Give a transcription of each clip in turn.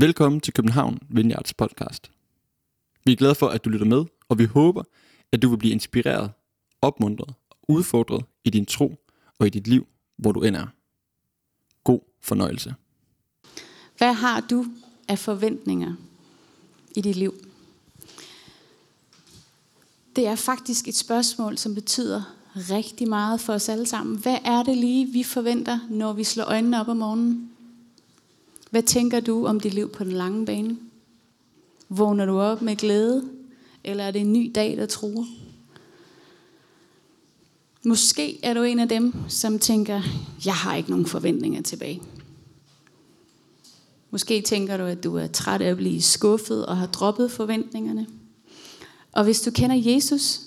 Velkommen til København Vineyards podcast. Vi er glade for, at du lytter med, og vi håber, at du vil blive inspireret, opmuntret og udfordret i din tro og i dit liv, hvor du end er. God fornøjelse. Hvad har du af forventninger i dit liv? Det er faktisk et spørgsmål, som betyder rigtig meget for os alle sammen. Hvad er det lige, vi forventer, når vi slår øjnene op om morgenen? Hvad tænker du om dit liv på den lange bane? Vågner du op med glæde? Eller er det en ny dag, der truer? Måske er du en af dem, som tænker, jeg har ikke nogen forventninger tilbage. Måske tænker du, at du er træt af at blive skuffet og har droppet forventningerne. Og hvis du kender Jesus,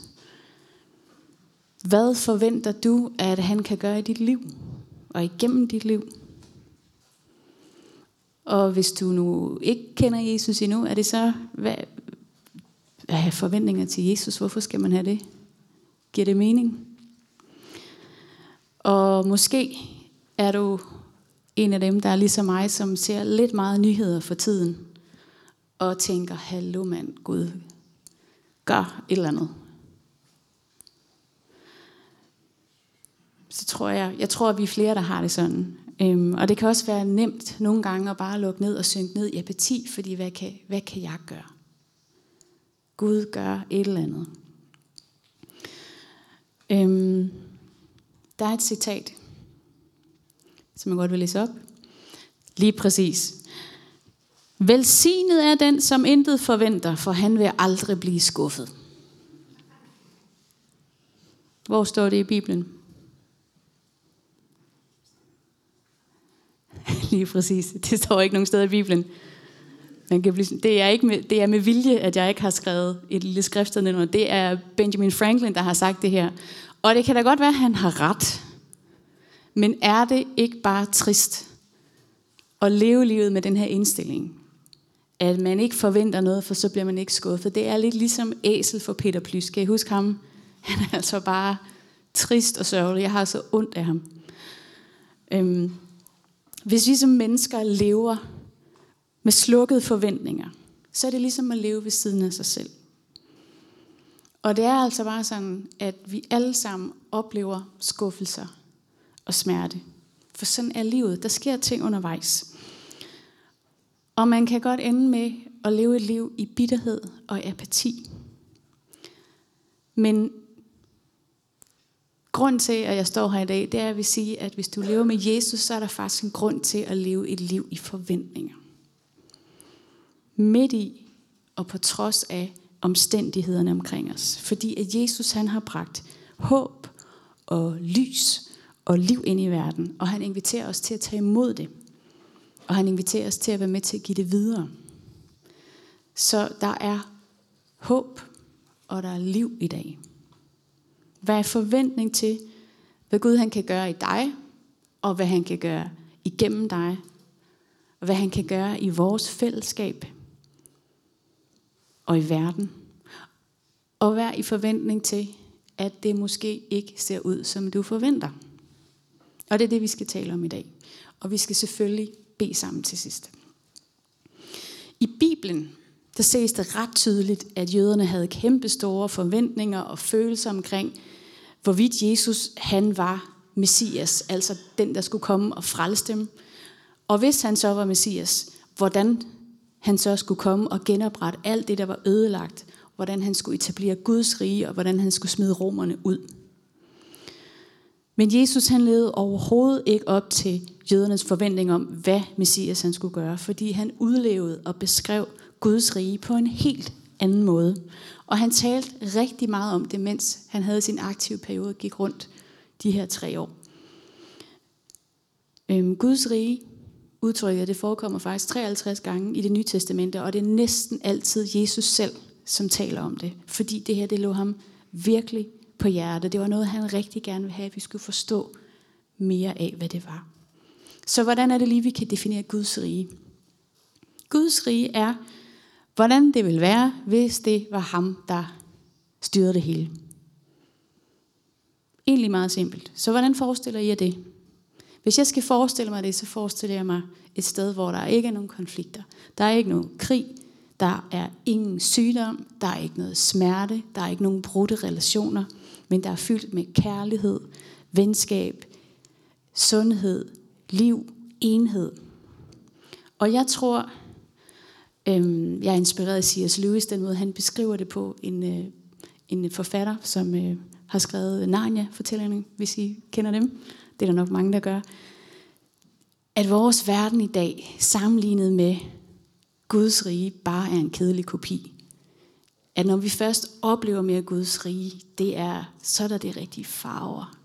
hvad forventer du, at han kan gøre i dit liv og igennem dit liv? Og hvis du nu ikke kender Jesus endnu, er det så, hvad, at have forventninger til Jesus? Hvorfor skal man have det? Giver det mening? Og måske er du en af dem, der er ligesom mig, som ser lidt meget nyheder for tiden, og tænker, hallo mand, Gud, gør et eller andet. Så tror jeg, jeg tror, at vi er flere, der har det sådan. Øhm, og det kan også være nemt nogle gange at bare lukke ned og synke ned i apati, fordi hvad kan, hvad kan jeg gøre? Gud gør et eller andet. Øhm, der er et citat, som jeg godt vil læse op. Lige præcis. Velsignet er den, som intet forventer, for han vil aldrig blive skuffet. Hvor står det i Bibelen? Lige præcis. Det står ikke nogen steder i Bibelen. Man kan blive, det, er ikke med, det er med vilje, at jeg ikke har skrevet et lille skriftsted under. Det er Benjamin Franklin, der har sagt det her. Og det kan da godt være, at han har ret. Men er det ikke bare trist at leve livet med den her indstilling? At man ikke forventer noget, for så bliver man ikke skuffet. Det er lidt ligesom æsel for Peter Plys. Kan I huske ham? Han er altså bare trist og sørgelig. Jeg har så ondt af ham. Øhm, hvis vi som mennesker lever med slukkede forventninger, så er det ligesom at leve ved siden af sig selv. Og det er altså bare sådan, at vi alle sammen oplever skuffelser og smerte. For sådan er livet. Der sker ting undervejs. Og man kan godt ende med at leve et liv i bitterhed og apati. Men grund til, at jeg står her i dag, det er, at jeg vil sige, at hvis du lever med Jesus, så er der faktisk en grund til at leve et liv i forventninger. Midt i og på trods af omstændighederne omkring os. Fordi at Jesus han har bragt håb og lys og liv ind i verden, og han inviterer os til at tage imod det. Og han inviterer os til at være med til at give det videre. Så der er håb, og der er liv i dag. Hvad er forventning til, hvad Gud han kan gøre i dig, og hvad han kan gøre igennem dig, og hvad han kan gøre i vores fællesskab og i verden. Og vær i forventning til, at det måske ikke ser ud, som du forventer. Og det er det, vi skal tale om i dag. Og vi skal selvfølgelig bede sammen til sidst. I Bibelen, der ses det ret tydeligt, at jøderne havde kæmpe store forventninger og følelser omkring, hvorvidt Jesus han var Messias, altså den, der skulle komme og frelse dem. Og hvis han så var Messias, hvordan han så skulle komme og genoprette alt det, der var ødelagt, hvordan han skulle etablere Guds rige, og hvordan han skulle smide romerne ud. Men Jesus han levede overhovedet ikke op til jødernes forventning om, hvad Messias han skulle gøre, fordi han udlevede og beskrev Guds rige på en helt anden måde. Og han talte rigtig meget om det, mens han havde sin aktive periode og gik rundt de her tre år. Øhm, Guds rige, udtrykket, det forekommer faktisk 53 gange i det nye testamente, og det er næsten altid Jesus selv, som taler om det. Fordi det her, det lå ham virkelig på hjertet. Det var noget, han rigtig gerne ville have, at vi skulle forstå mere af, hvad det var. Så hvordan er det lige, vi kan definere Guds rige? Guds rige er, hvordan det vil være, hvis det var ham, der styrede det hele. Egentlig meget simpelt. Så hvordan forestiller I jer det? Hvis jeg skal forestille mig det, så forestiller jeg mig et sted, hvor der ikke er nogen konflikter. Der er ikke nogen krig, der er ingen sygdom, der er ikke noget smerte, der er ikke nogen brudte relationer, men der er fyldt med kærlighed, venskab, sundhed, liv, enhed. Og jeg tror, øhm, jeg er inspireret af C.S. Lewis, den måde han beskriver det på, en, øh, en forfatter, som øh, har skrevet Narnia-fortællingen, hvis I kender dem. Det er der nok mange, der gør. At vores verden i dag, sammenlignet med Guds rige, bare er en kedelig kopi. At når vi først oplever mere Guds rige, det er, så er der det rigtige farver.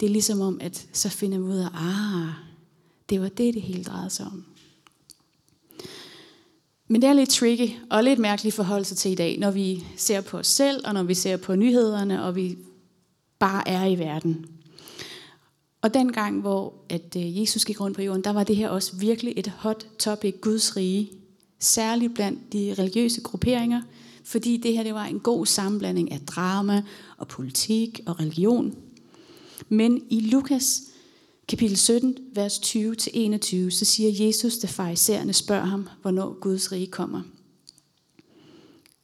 Det er ligesom om, at så finder vi ud af, ah, det var det, det hele drejede sig om. Men det er lidt tricky og lidt mærkeligt forhold til i dag, når vi ser på os selv, og når vi ser på nyhederne, og vi bare er i verden. Og den gang, hvor at øh, Jesus gik rundt på jorden, der var det her også virkelig et hot topic, Guds rige. Særligt blandt de religiøse grupperinger, fordi det her det var en god sammenblanding af drama og politik og religion. Men i Lukas kapitel 17, vers 20-21, så siger Jesus, da farisæerne spørger ham, hvornår Guds rige kommer.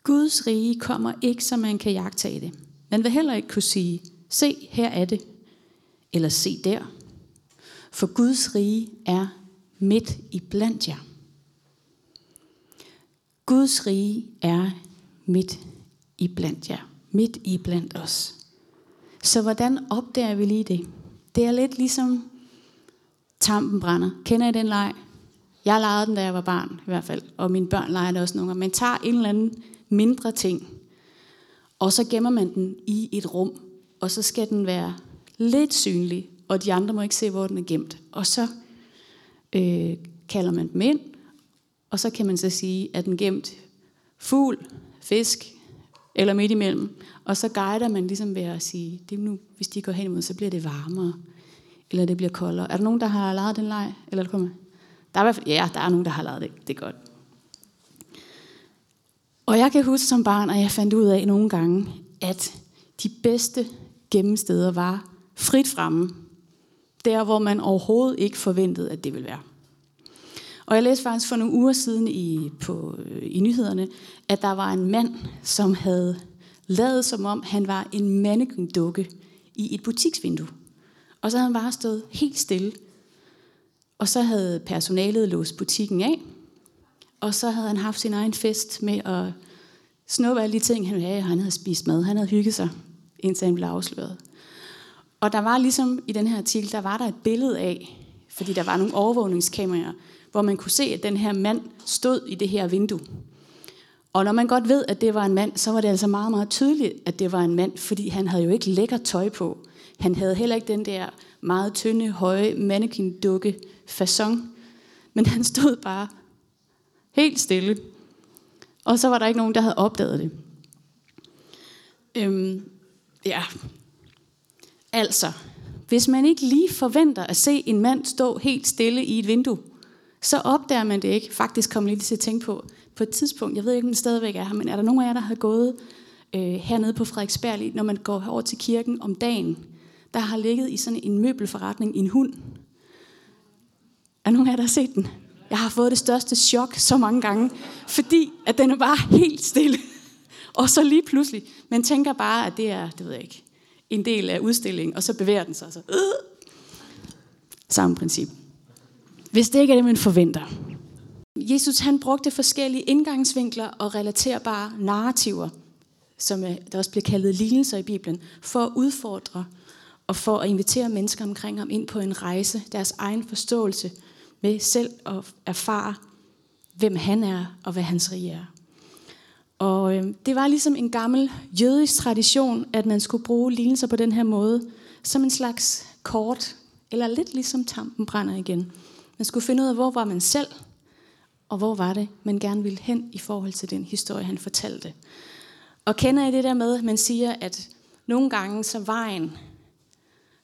Guds rige kommer ikke, så man kan jagtage det. Man vil heller ikke kunne sige, se, her er det, eller se der. For Guds rige er midt i blandt jer. Guds rige er midt i blandt jer. Midt i blandt os. Så hvordan opdager vi lige det? Det er lidt ligesom tampen brænder. Kender I den leg? Jeg legede den, da jeg var barn i hvert fald, og mine børn leger det også nogle gange. Man tager en eller anden mindre ting, og så gemmer man den i et rum, og så skal den være lidt synlig, og de andre må ikke se, hvor den er gemt. Og så øh, kalder man dem ind, og så kan man så sige, at den gemt fugl, fisk eller midt imellem. Og så guider man ligesom ved at sige, det nu, hvis de går hen imod, så bliver det varmere, eller det bliver koldere. Er der nogen, der har lejet den leg? Eller det kommer? Der er i hvert fald, ja, der er nogen, der har lejet det. Det er godt. Og jeg kan huske som barn, at jeg fandt ud af nogle gange, at de bedste gemmesteder var frit fremme. Der, hvor man overhovedet ikke forventede, at det ville være. Og jeg læste faktisk for nogle uger siden i, på, øh, i nyhederne, at der var en mand, som havde lavet som om, han var en mannequin-dukke i et butiksvindue. Og så havde han bare stået helt stille. Og så havde personalet låst butikken af. Og så havde han haft sin egen fest med at snuppe alle de ting, han havde. Han havde spist mad, han havde hygget sig, indtil han blev afsløret. Og der var ligesom i den her artikel, der var der et billede af, fordi der var nogle overvågningskameraer, hvor man kunne se, at den her mand stod i det her vindue. Og når man godt ved, at det var en mand, så var det altså meget, meget tydeligt, at det var en mand, fordi han havde jo ikke lækker tøj på. Han havde heller ikke den der meget tynde, høje mannequin-dukke fason. Men han stod bare helt stille. Og så var der ikke nogen, der havde opdaget det. Øhm, ja, altså, hvis man ikke lige forventer at se en mand stå helt stille i et vindue, så opdager man det ikke. Faktisk kommer jeg lige til at tænke på, på et tidspunkt, jeg ved ikke, om den stadigvæk er her, men er der nogen af jer, der har gået øh, hernede på Frederiksberg, når man går over til kirken om dagen, der har ligget i sådan en møbelforretning en hund. Er nogen af jer, der har set den? Jeg har fået det største chok så mange gange, fordi at den er bare helt stille. Og så lige pludselig, man tænker bare, at det er, det ved jeg ikke, en del af udstillingen, og så bevæger den sig. Så, øh. Samme princip. Hvis det ikke er det, man forventer. Jesus han brugte forskellige indgangsvinkler og relaterbare narrativer, som øh, der også bliver kaldet lignelser i Bibelen, for at udfordre og for at invitere mennesker omkring ham ind på en rejse, deres egen forståelse med selv at erfare, hvem han er og hvad hans rige er. Og øh, det var ligesom en gammel jødisk tradition, at man skulle bruge lignelser på den her måde, som en slags kort, eller lidt ligesom tampen brænder igen. Man skulle finde ud af, hvor var man selv, og hvor var det, man gerne ville hen i forhold til den historie, han fortalte. Og kender I det der med, at man siger, at nogle gange så vejen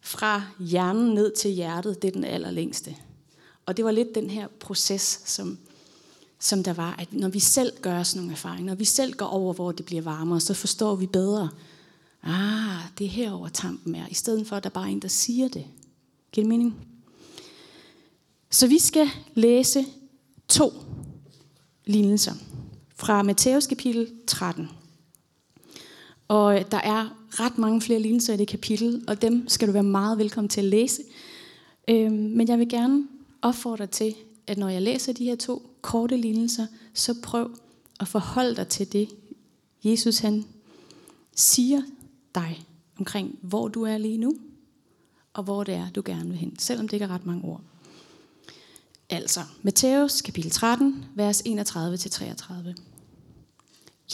fra hjernen ned til hjertet, det er den allerlængste. Og det var lidt den her proces, som, som der var, at når vi selv gør os nogle erfaringer, når vi selv går over, hvor det bliver varmere, så forstår vi bedre, ah, det er herover tampen er, i stedet for, at der bare er en, der siger det. Giver det mening? Så vi skal læse to lignelser fra Matthæus kapitel 13. Og øh, der er ret mange flere lignelser i det kapitel, og dem skal du være meget velkommen til at læse. Øhm, men jeg vil gerne opfordre til, at når jeg læser de her to korte lignelser, så prøv at forholde dig til det, Jesus han siger dig omkring, hvor du er lige nu, og hvor det er, du gerne vil hen, selvom det ikke er ret mange ord. Altså, Matthæus kapitel 13, vers 31-33.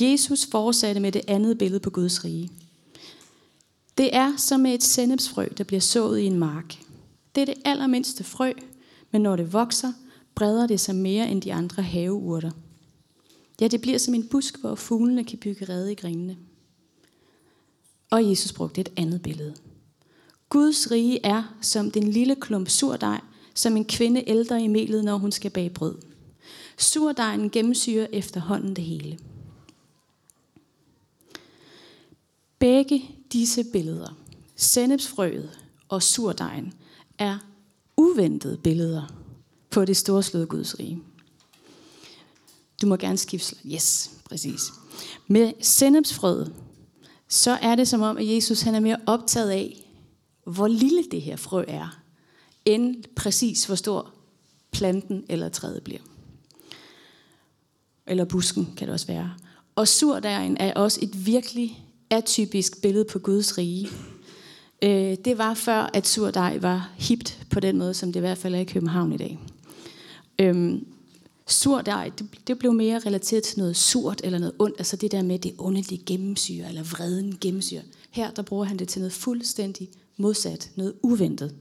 Jesus fortsatte med det andet billede på Guds rige. Det er som med et sennepsfrø, der bliver sået i en mark. Det er det allermindste frø, men når det vokser, breder det sig mere end de andre haveurter. Ja, det bliver som en busk, hvor fuglene kan bygge rede i grenene. Og Jesus brugte et andet billede. Guds rige er som den lille klump surdej, som en kvinde ældre i melet, når hun skal bage brød. Surdejen gennemsyrer efterhånden det hele. Begge disse billeder, sennepsfrøet og surdejen, er uventede billeder på det storslåede Guds rige. Du må gerne skifte. Yes, præcis. Med sennepsfrøet, så er det som om, at Jesus han er mere optaget af, hvor lille det her frø er, end præcis hvor stor planten eller træet bliver. Eller busken kan det også være. Og surdejen er også et virkelig atypisk billede på Guds rige. Øh, det var før, at surdej var hipt på den måde, som det i hvert fald er i København i dag. Øhm, surdej, det, det blev mere relateret til noget surt eller noget ondt, altså det der med det ondelige gennemsyre, eller vreden gennemsyre. Her der bruger han det til noget fuldstændig modsat, noget uventet.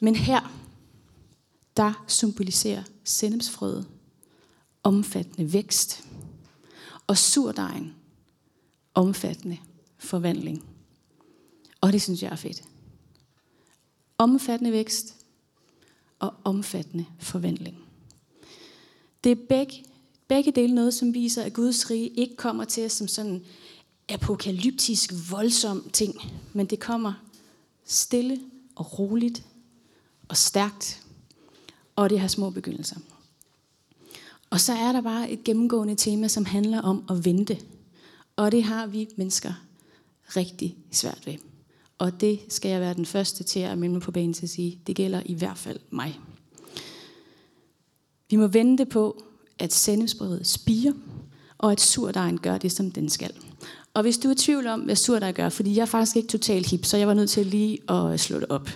Men her, der symboliserer sennepsfrøet omfattende vækst, og surdejen omfattende forvandling. Og det synes jeg er fedt. Omfattende vækst og omfattende forvandling. Det er begge, begge dele noget, som viser, at Guds rige ikke kommer til os som sådan apokalyptisk, voldsom ting, men det kommer stille og roligt og stærkt, og det har små begyndelser. Og så er der bare et gennemgående tema, som handler om at vente. Og det har vi mennesker rigtig svært ved. Og det skal jeg være den første til at melde mig på banen til at sige, det gælder i hvert fald mig. Vi må vente på, at sendesbrødet spiger, og at surdejen gør det, som den skal. Og hvis du er i tvivl om, hvad surdej gør, fordi jeg er faktisk ikke totalt hip, så jeg var nødt til lige at slå det op.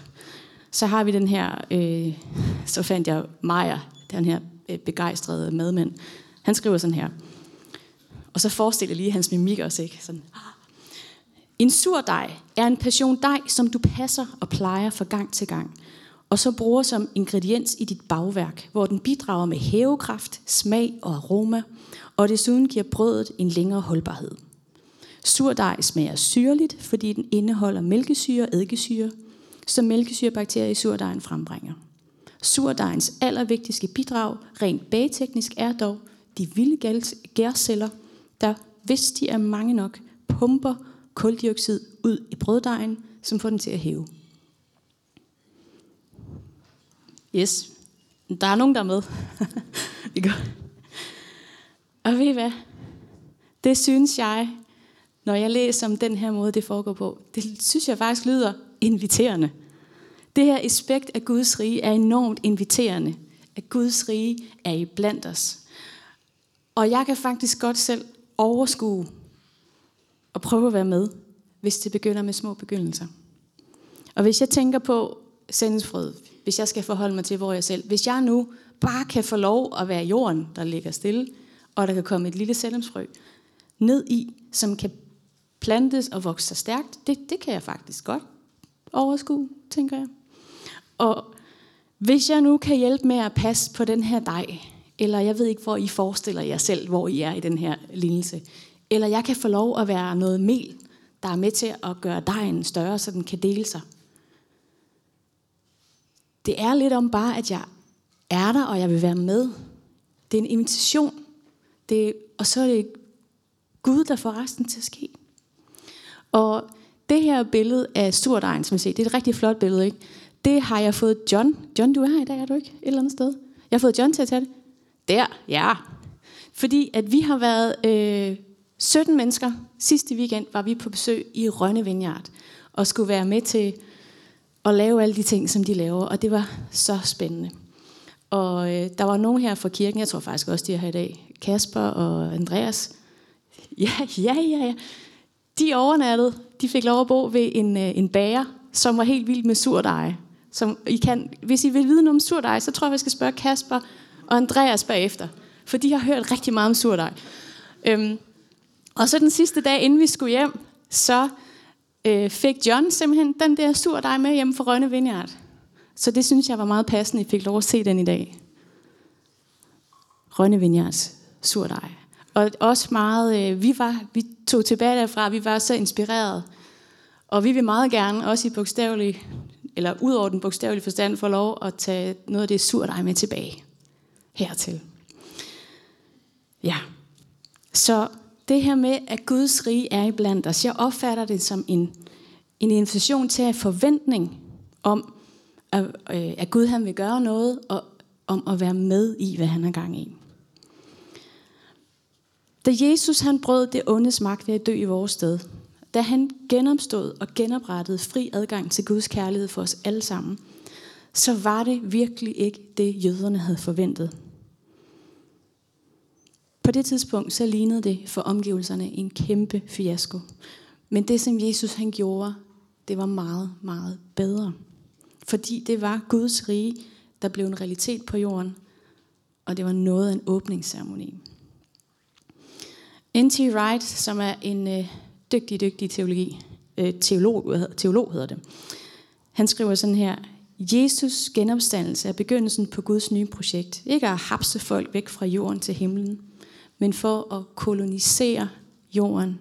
Så har vi den her, øh, så fandt jeg Maja, den her Øh, begejstrede madmand. Han skriver sådan her. Og så forestiller jeg lige hans mimik også, ikke? Sådan. Ah, en surdej er en passion dej, som du passer og plejer fra gang til gang, og så bruger som ingrediens i dit bagværk, hvor den bidrager med hævekraft, smag og aroma, og desuden giver brødet en længere holdbarhed. Surdej smager syrligt, fordi den indeholder mælkesyre og eddikesyre, som mælkesyrebakterier i surdejen frembringer. Surdejens allervigtigste bidrag, rent bageteknisk, er dog de vilde gærceller, der, hvis de er mange nok, pumper koldioxid ud i brøddejen, som får den til at hæve. Yes, der er nogen, der er med. det går. Og ved I hvad? Det synes jeg, når jeg læser om den her måde, det foregår på, det synes jeg faktisk lyder inviterende. Det her aspekt af Guds rige er enormt inviterende. At Guds rige er i blandt os. Og jeg kan faktisk godt selv overskue og prøve at være med, hvis det begynder med små begyndelser. Og hvis jeg tænker på sendesfrød, hvis jeg skal forholde mig til, hvor jeg selv, hvis jeg nu bare kan få lov at være jorden, der ligger stille, og der kan komme et lille sellemsfrø ned i, som kan plantes og vokse sig stærkt, det, det kan jeg faktisk godt overskue, tænker jeg. Og hvis jeg nu kan hjælpe med at passe på den her dej, eller jeg ved ikke, hvor I forestiller jer selv, hvor I er i den her lignelse, eller jeg kan få lov at være noget mel, der er med til at gøre dejen større, så den kan dele sig. Det er lidt om bare, at jeg er der, og jeg vil være med. Det er en invitation. Det er, og så er det Gud, der får resten til at ske. Og det her billede af surdejen, som vi ser, det er et rigtig flot billede, ikke? Det har jeg fået John. John, du er her i dag, er du ikke? Et eller andet sted. Jeg har fået John til at tage det. Der, ja. Fordi at vi har været øh, 17 mennesker. Sidste weekend var vi på besøg i Rønne Vineyard. Og skulle være med til at lave alle de ting, som de laver. Og det var så spændende. Og øh, der var nogen her fra kirken, jeg tror faktisk også, de er her i dag. Kasper og Andreas. Ja, ja, ja, ja. De overnattede. De fik lov at bo ved en, øh, en bager, som var helt vild med surdej. Som I kan, hvis I vil vide noget om surdej, så tror jeg, vi skal spørge Kasper og Andreas bagefter. For de har hørt rigtig meget om surdej. Øhm, og så den sidste dag, inden vi skulle hjem, så øh, fik John simpelthen den der surdej med hjem fra Rønne Vineyard. Så det synes jeg var meget passende, at I fik lov at se den i dag. Rønne Vineyards surdej. Og også meget, øh, vi, var, vi tog tilbage derfra, vi var så inspireret. Og vi vil meget gerne, også i bogstavelig, eller ud over den bogstavelige forstand, får lov at tage noget af det surdej med tilbage hertil. Ja, så det her med, at Guds rige er i blandt os, jeg opfatter det som en, en invitation til en forventning om, at, øh, at Gud han vil gøre noget, og om at være med i, hvad han har gang i. Da Jesus han brød det ondes magt ved at dø i vores sted, da han genopstod og genoprettede fri adgang til Guds kærlighed for os alle sammen, så var det virkelig ikke det, jøderne havde forventet. På det tidspunkt så lignede det for omgivelserne en kæmpe fiasko. Men det, som Jesus han gjorde, det var meget, meget bedre. Fordi det var Guds rige, der blev en realitet på jorden, og det var noget af en åbningsceremoni. N.T. Wright, som er en øh, dygtig, dygtig teologi, øh, teolog, teolog hedder det, han skriver sådan her, Jesus genopstandelse er begyndelsen på Guds nye projekt. Ikke at hapse folk væk fra jorden til himlen, men for at kolonisere jorden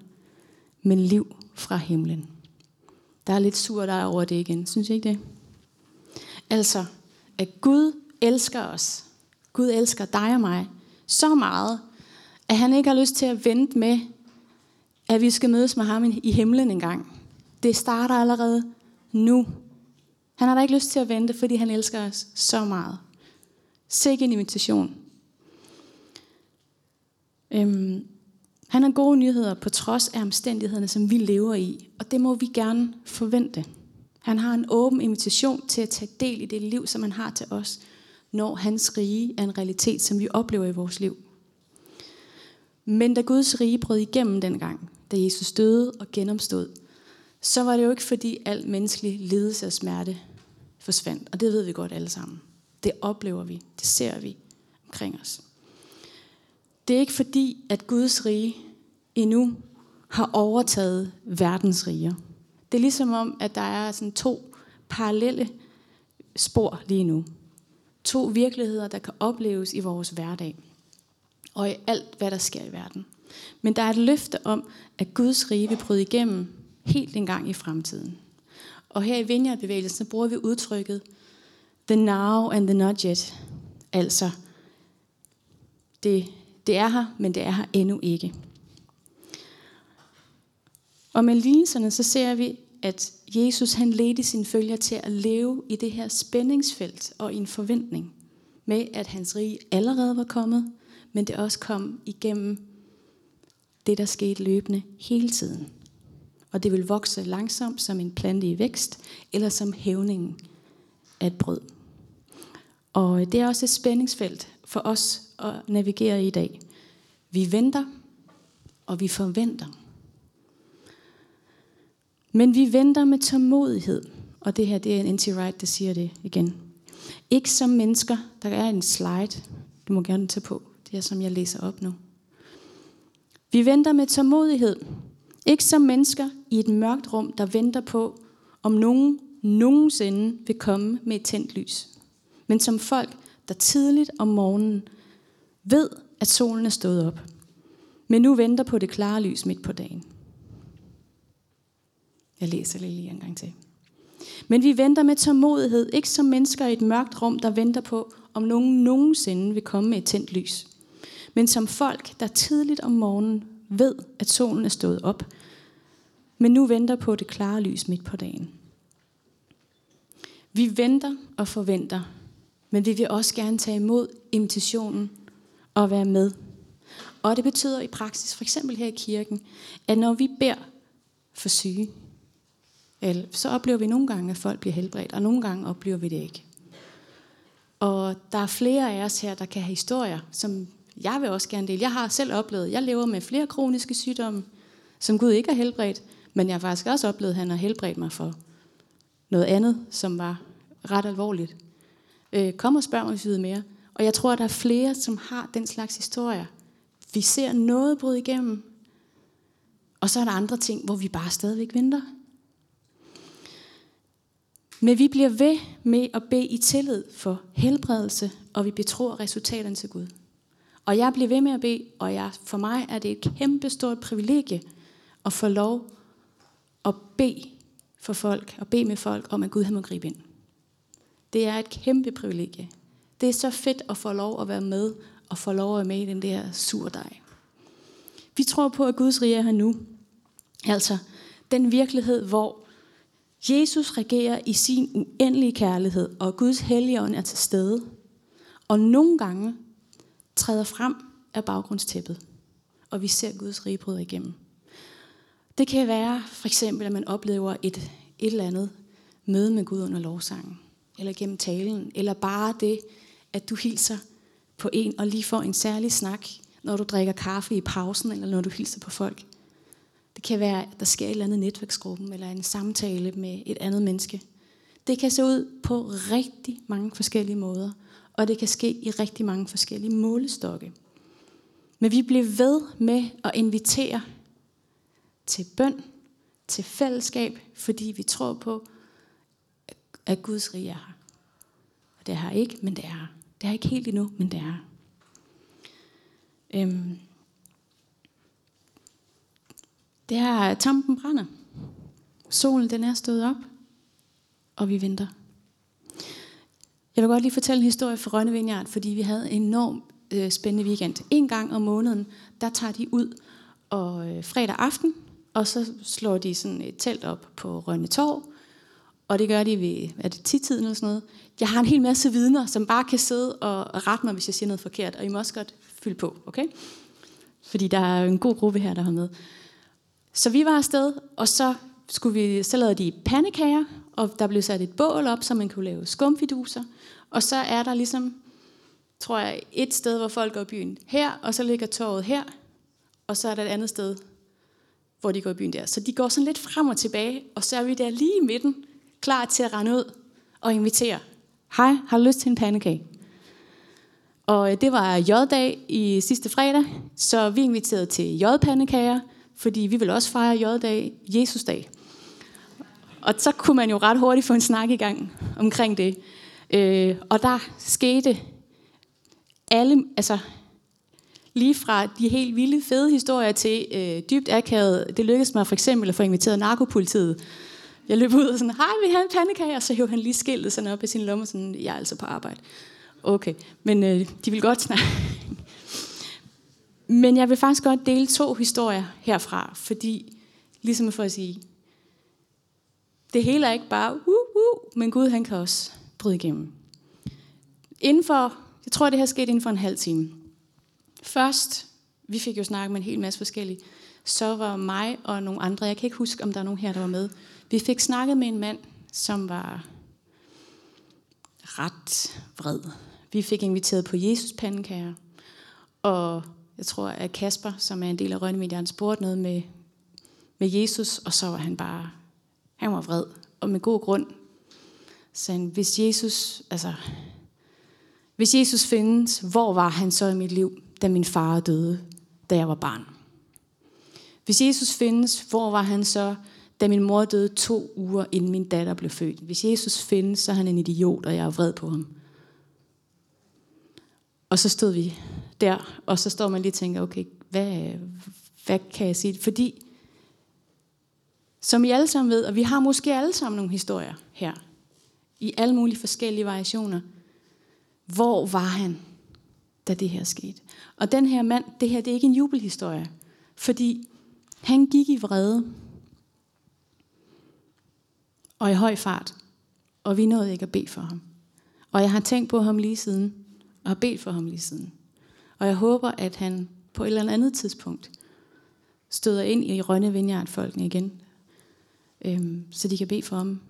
med liv fra himlen. Der er lidt sur der over det igen, synes I ikke det? Altså, at Gud elsker os. Gud elsker dig og mig så meget, at han ikke har lyst til at vente med, at vi skal mødes med ham i himlen en gang. Det starter allerede nu. Han har da ikke lyst til at vente, fordi han elsker os så meget. Sikke en invitation. Øhm, han har gode nyheder på trods af omstændighederne, som vi lever i. Og det må vi gerne forvente. Han har en åben invitation til at tage del i det liv, som han har til os, når hans rige er en realitet, som vi oplever i vores liv. Men da Guds rige brød igennem dengang, da Jesus døde og genomstod, så var det jo ikke fordi al menneskelig lidelse og smerte forsvandt. Og det ved vi godt alle sammen. Det oplever vi. Det ser vi omkring os. Det er ikke fordi, at Guds rige endnu har overtaget verdens riger. Det er ligesom om, at der er sådan to parallelle spor lige nu. To virkeligheder, der kan opleves i vores hverdag. Og i alt, hvad der sker i verden. Men der er et løfte om, at Guds rige vil bryde igennem helt en gang i fremtiden. Og her i Vineyard-bevægelsen bruger vi udtrykket the now and the not yet. Altså, det, det er her, men det er her endnu ikke. Og med lignelserne, så ser vi, at Jesus han ledte sine følger til at leve i det her spændingsfelt og i en forventning med, at hans rige allerede var kommet, men det også kom igennem det, der skete løbende hele tiden. Og det vil vokse langsomt som en plante i vækst, eller som hævningen af et brød. Og det er også et spændingsfelt for os at navigere i i dag. Vi venter, og vi forventer. Men vi venter med tålmodighed. Og det her, det er en N.T. Wright, der siger det igen. Ikke som mennesker. Der er en slide. Du må gerne tage på. Det er, som jeg læser op nu. Vi venter med tålmodighed. Ikke som mennesker i et mørkt rum, der venter på, om nogen nogensinde vil komme med et tændt lys. Men som folk, der tidligt om morgenen ved, at solen er stået op, men nu venter på det klare lys midt på dagen. Jeg læser lige en gang til. Men vi venter med tålmodighed, ikke som mennesker i et mørkt rum, der venter på, om nogen nogensinde vil komme med et tændt lys. Men som folk, der tidligt om morgenen ved, at solen er stået op, men nu venter på det klare lys midt på dagen. Vi venter og forventer, men vi vil også gerne tage imod invitationen og være med. Og det betyder i praksis, for eksempel her i kirken, at når vi beder for syge, så oplever vi nogle gange, at folk bliver helbredt, og nogle gange oplever vi det ikke. Og der er flere af os her, der kan have historier, som jeg vil også gerne dele. Jeg har selv oplevet, jeg lever med flere kroniske sygdomme, som Gud ikke har helbredt, men jeg har faktisk også oplevet, at han har helbredt mig for noget andet, som var ret alvorligt. Øh, kom og spørg mig, hvis vi mere. Og jeg tror, at der er flere, som har den slags historier. Vi ser noget brud igennem, og så er der andre ting, hvor vi bare stadigvæk venter. Men vi bliver ved med at bede i tillid for helbredelse, og vi betror resultaterne til Gud. Og jeg bliver ved med at bede, og jeg, for mig er det et kæmpe stort privilegie at få lov at bede for folk, og bede med folk om, at Gud han må gribe ind. Det er et kæmpe privilegie. Det er så fedt at få lov at være med, og få lov at være med i den der surdej. Vi tror på, at Guds rige er her nu. Altså, den virkelighed, hvor Jesus regerer i sin uendelige kærlighed, og Guds helligånd er til stede. Og nogle gange træder frem af baggrundstæppet, og vi ser Guds rige bryde igennem. Det kan være for eksempel, at man oplever et, et eller andet møde med Gud under lovsangen, eller gennem talen, eller bare det, at du hilser på en og lige får en særlig snak, når du drikker kaffe i pausen, eller når du hilser på folk. Det kan være, at der sker et eller andet netværksgruppen, eller en samtale med et andet menneske. Det kan se ud på rigtig mange forskellige måder, og det kan ske i rigtig mange forskellige målestokke. Men vi bliver ved med at invitere til bøn, til fællesskab, fordi vi tror på, at Guds rige er her. Og det er her ikke, men det er her. Det er ikke helt endnu, men det er her. Øhm. Det er tampen brænder. Solen den er stået op, og vi venter. Jeg vil godt lige fortælle en historie fra Rønne Vineyard, fordi vi havde en enormt øh, spændende weekend. En gang om måneden, der tager de ud og øh, fredag aften, og så slår de sådan et telt op på Rønne Torv, og det gør de ved, er det tiden eller sådan noget. Jeg har en hel masse vidner, som bare kan sidde og rette mig, hvis jeg siger noget forkert, og I må også godt fylde på, okay? Fordi der er en god gruppe her, der har med. Så vi var afsted, og så, skulle vi, så lavede de pandekager, og der blev sat et bål op, så man kunne lave skumfiduser. Og så er der ligesom, tror jeg, et sted, hvor folk går i byen her, og så ligger torvet her, og så er der et andet sted, hvor de går i byen der. Så de går sådan lidt frem og tilbage, og så er vi der lige i midten, klar til at rende ud og invitere. Hej, har du lyst til en pandekage? Og øh, det var J-dag i sidste fredag, så vi inviterede til J-pandekager, fordi vi vil også fejre J-dag, Jesus-dag. Og så kunne man jo ret hurtigt få en snak i gang omkring det. Øh, og der skete alle, altså lige fra de helt vilde, fede historier til øh, dybt akavet. Det lykkedes mig for eksempel at få inviteret narkopolitiet. Jeg løb ud og sådan, hej, vi har en pandekage, og så hævde han lige skiltet sådan op i sin lomme, sådan, jeg er altså på arbejde. Okay, men øh, de vil godt snakke. men jeg vil faktisk godt dele to historier herfra, fordi, ligesom for at sige, det hele er ikke bare, uh, uh, men Gud han kan også bryde igennem. Inden for, jeg tror det her skete inden for en halv time. Først, vi fik jo snakket med en hel masse forskellige, så var mig og nogle andre, jeg kan ikke huske, om der er nogen her, der var med, vi fik snakket med en mand, som var ret vred. Vi fik inviteret på Jesus pandekager, og jeg tror, at Kasper, som er en del af Rønnemedierne, spurgte noget med, med Jesus, og så var han bare, han var vred, og med god grund. Så han, hvis Jesus, altså, hvis Jesus findes, hvor var han så i mit liv, da min far døde, da jeg var barn? Hvis Jesus findes, hvor var han så, da min mor døde to uger, inden min datter blev født? Hvis Jesus findes, så er han en idiot, og jeg er vred på ham. Og så stod vi der, og så står man lige og tænker, okay, hvad, hvad kan jeg sige? Fordi, som I alle sammen ved, og vi har måske alle sammen nogle historier her, i alle mulige forskellige variationer, hvor var han, da det her skete? Og den her mand, det her det er ikke en jubelhistorie, fordi han gik i vrede. og i høj fart. Og vi nåede ikke at bede for ham. Og jeg har tænkt på ham lige siden, og har bedt for ham lige siden. Og jeg håber, at han på et eller andet tidspunkt støder ind i Rønne Vineyard-folkene igen, øhm, så de kan bede for ham,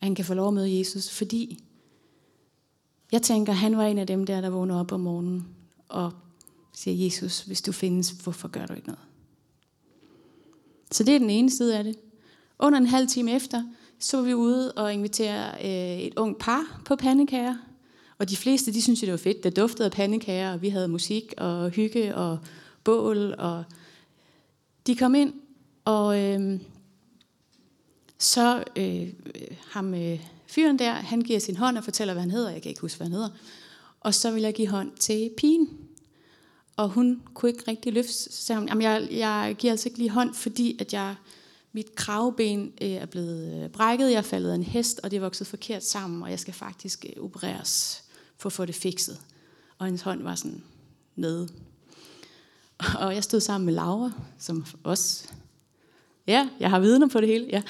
at han kan få lov at møde Jesus, fordi jeg tænker, han var en af dem der, der vågner op om morgenen og siger, Jesus, hvis du findes, hvorfor gør du ikke noget? Så det er den ene side af det. Under en halv time efter, så var vi ude og invitere øh, et ung par på pandekager. Og de fleste, de synes det var fedt. Det duftede af pandekager, og vi havde musik og hygge og bål. Og de kom ind, og øh, så øh, ham øh, fyren der, han giver sin hånd og fortæller, hvad han hedder. Jeg kan ikke huske, hvad han hedder. Og så vil jeg give hånd til pigen. Og hun kunne ikke rigtig løfte, så sagde hun, Jamen, jeg, jeg giver altså ikke lige hånd, fordi at jeg, mit kravben øh, er blevet øh, brækket, jeg er faldet af en hest, og det er vokset forkert sammen, og jeg skal faktisk øh, opereres for at få det fikset. Og hendes hånd var sådan nede. Og jeg stod sammen med Laura, som også, ja, jeg har vidner på det hele, ja.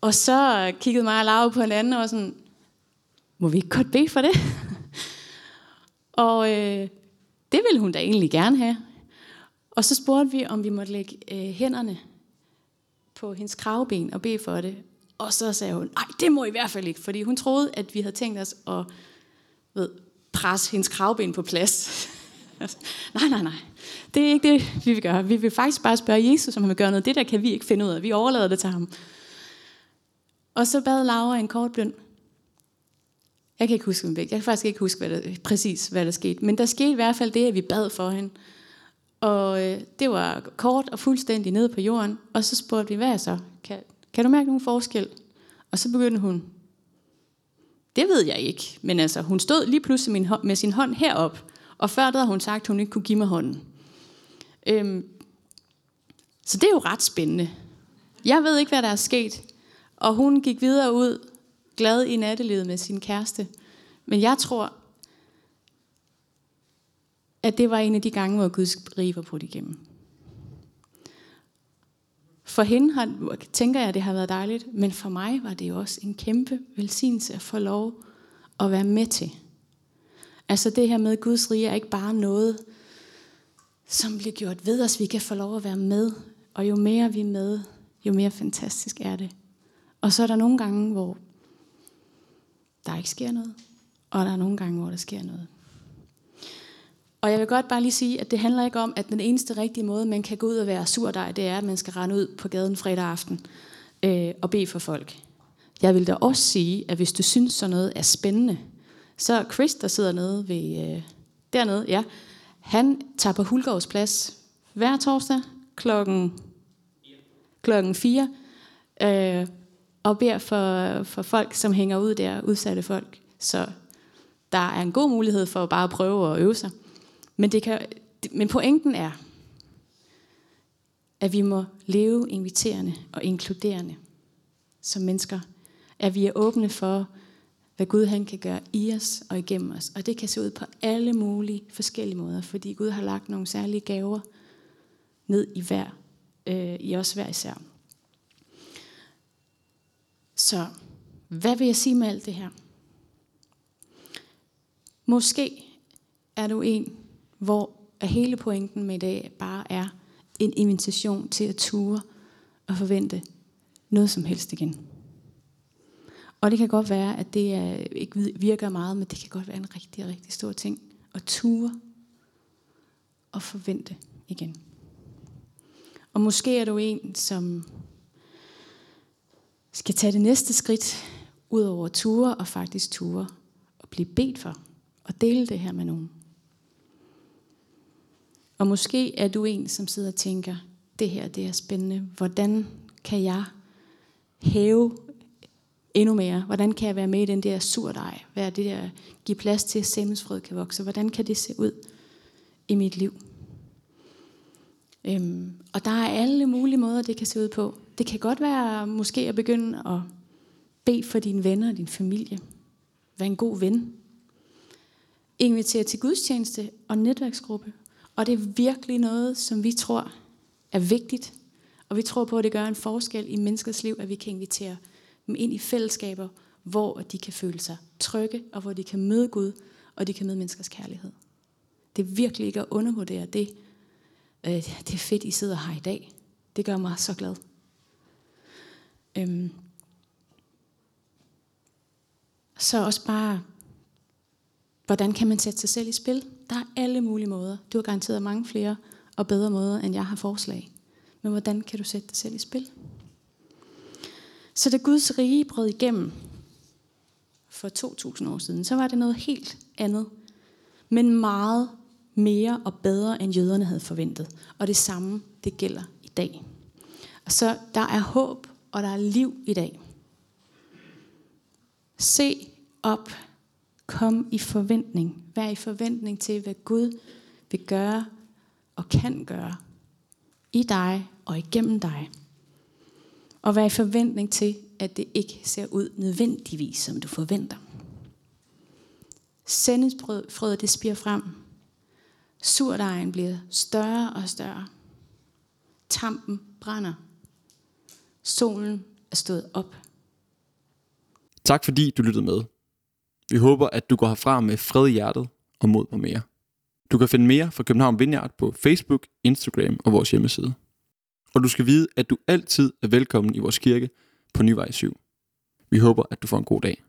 Og så kiggede mig og Laura på hinanden og var sådan, må vi ikke godt bede for det? og øh, det ville hun da egentlig gerne have. Og så spurgte vi, om vi måtte lægge øh, hænderne på hendes kravben og bede for det. Og så sagde hun, nej, det må I, i hvert fald ikke, fordi hun troede, at vi havde tænkt os at ved, presse hendes kravben på plads. nej, nej, nej. Det er ikke det, vi vil gøre. Vi vil faktisk bare spørge Jesus, om han vil gøre noget. Det der kan vi ikke finde ud af. Vi overlader det til ham. Og så bad Laura en kort bøn. Jeg kan ikke huske, jeg kan faktisk ikke huske hvad der, præcis, hvad der skete. Men der skete i hvert fald det, at vi bad for hende. Og øh, det var kort og fuldstændig nede på jorden. Og så spurgte vi, hvad er så? Kan, kan du mærke nogen forskel? Og så begyndte hun, det ved jeg ikke. Men altså, hun stod lige pludselig med sin hånd herop. Og før det havde hun sagt, at hun ikke kunne give mig hånden. Øhm, så det er jo ret spændende. Jeg ved ikke, hvad der er sket. Og hun gik videre ud glad i nattelivet med sin kæreste. Men jeg tror, at det var en af de gange, hvor Guds rige var brudt igennem. For hende har, tænker jeg, at det har været dejligt, men for mig var det jo også en kæmpe velsignelse at få lov at være med til. Altså det her med Guds rige er ikke bare noget, som bliver gjort ved os. Vi kan få lov at være med, og jo mere vi er med, jo mere fantastisk er det. Og så er der nogle gange, hvor der ikke sker noget. Og der er nogle gange, hvor der sker noget. Og jeg vil godt bare lige sige, at det handler ikke om, at den eneste rigtige måde, man kan gå ud og være sur dig, det er, at man skal rende ud på gaden fredag aften øh, og bede for folk. Jeg vil da også sige, at hvis du synes, sådan noget er spændende, så Chris, der sidder nede ved, øh, dernede, ja, han tager på Hulgaards plads hver torsdag klokken, klokken 4. Øh, og beder for, for folk, som hænger ud der, udsatte folk. Så der er en god mulighed for bare at prøve at øve sig. Men, det kan, men pointen er, at vi må leve inviterende og inkluderende som mennesker. At vi er åbne for, hvad Gud han kan gøre i os og igennem os. Og det kan se ud på alle mulige forskellige måder, fordi Gud har lagt nogle særlige gaver ned i hver, øh, i os hver især. Så hvad vil jeg sige med alt det her? Måske er du en, hvor hele pointen med i dag bare er en invitation til at ture og forvente noget som helst igen. Og det kan godt være, at det er, ikke virker meget, men det kan godt være en rigtig, rigtig stor ting. At ture og forvente igen. Og måske er du en, som skal tage det næste skridt ud over ture og faktisk ture og blive bedt for og dele det her med nogen. Og måske er du en, som sidder og tænker, det her det er spændende. Hvordan kan jeg hæve endnu mere? Hvordan kan jeg være med i den der surdej? Hvad er det der, give plads til, at semmelsfrød kan vokse? Hvordan kan det se ud i mit liv? Øhm, og der er alle mulige måder, det kan se ud på. Det kan godt være måske at begynde at bede for dine venner og din familie. Vær en god ven. Invitere til gudstjeneste og netværksgruppe. Og det er virkelig noget, som vi tror er vigtigt. Og vi tror på, at det gør en forskel i menneskers liv, at vi kan invitere dem ind i fællesskaber, hvor de kan føle sig trygge, og hvor de kan møde Gud, og de kan møde menneskers kærlighed. Det er virkelig ikke at undervurdere det. Øh, det er fedt, I sidder her i dag. Det gør mig så glad. Øhm. Så også bare, hvordan kan man sætte sig selv i spil? Der er alle mulige måder. Du har garanteret mange flere og bedre måder, end jeg har forslag. Men hvordan kan du sætte dig selv i spil? Så da Guds rige brød igennem for 2000 år siden, så var det noget helt andet. Men meget mere og bedre, end jøderne havde forventet. Og det samme, det gælder i dag. Og så der er håb, og der er liv i dag. Se op. Kom i forventning. Vær i forventning til, hvad Gud vil gøre og kan gøre i dig og igennem dig. Og vær i forventning til, at det ikke ser ud nødvendigvis, som du forventer. Sendesfrødet det spiger frem. Surdejen bliver større og større. Tampen brænder. Solen er stået op. Tak fordi du lyttede med. Vi håber, at du går herfra med fred i hjertet og mod på mere. Du kan finde mere fra København Vineyard på Facebook, Instagram og vores hjemmeside. Og du skal vide, at du altid er velkommen i vores kirke på Nyvej 7. Vi håber, at du får en god dag.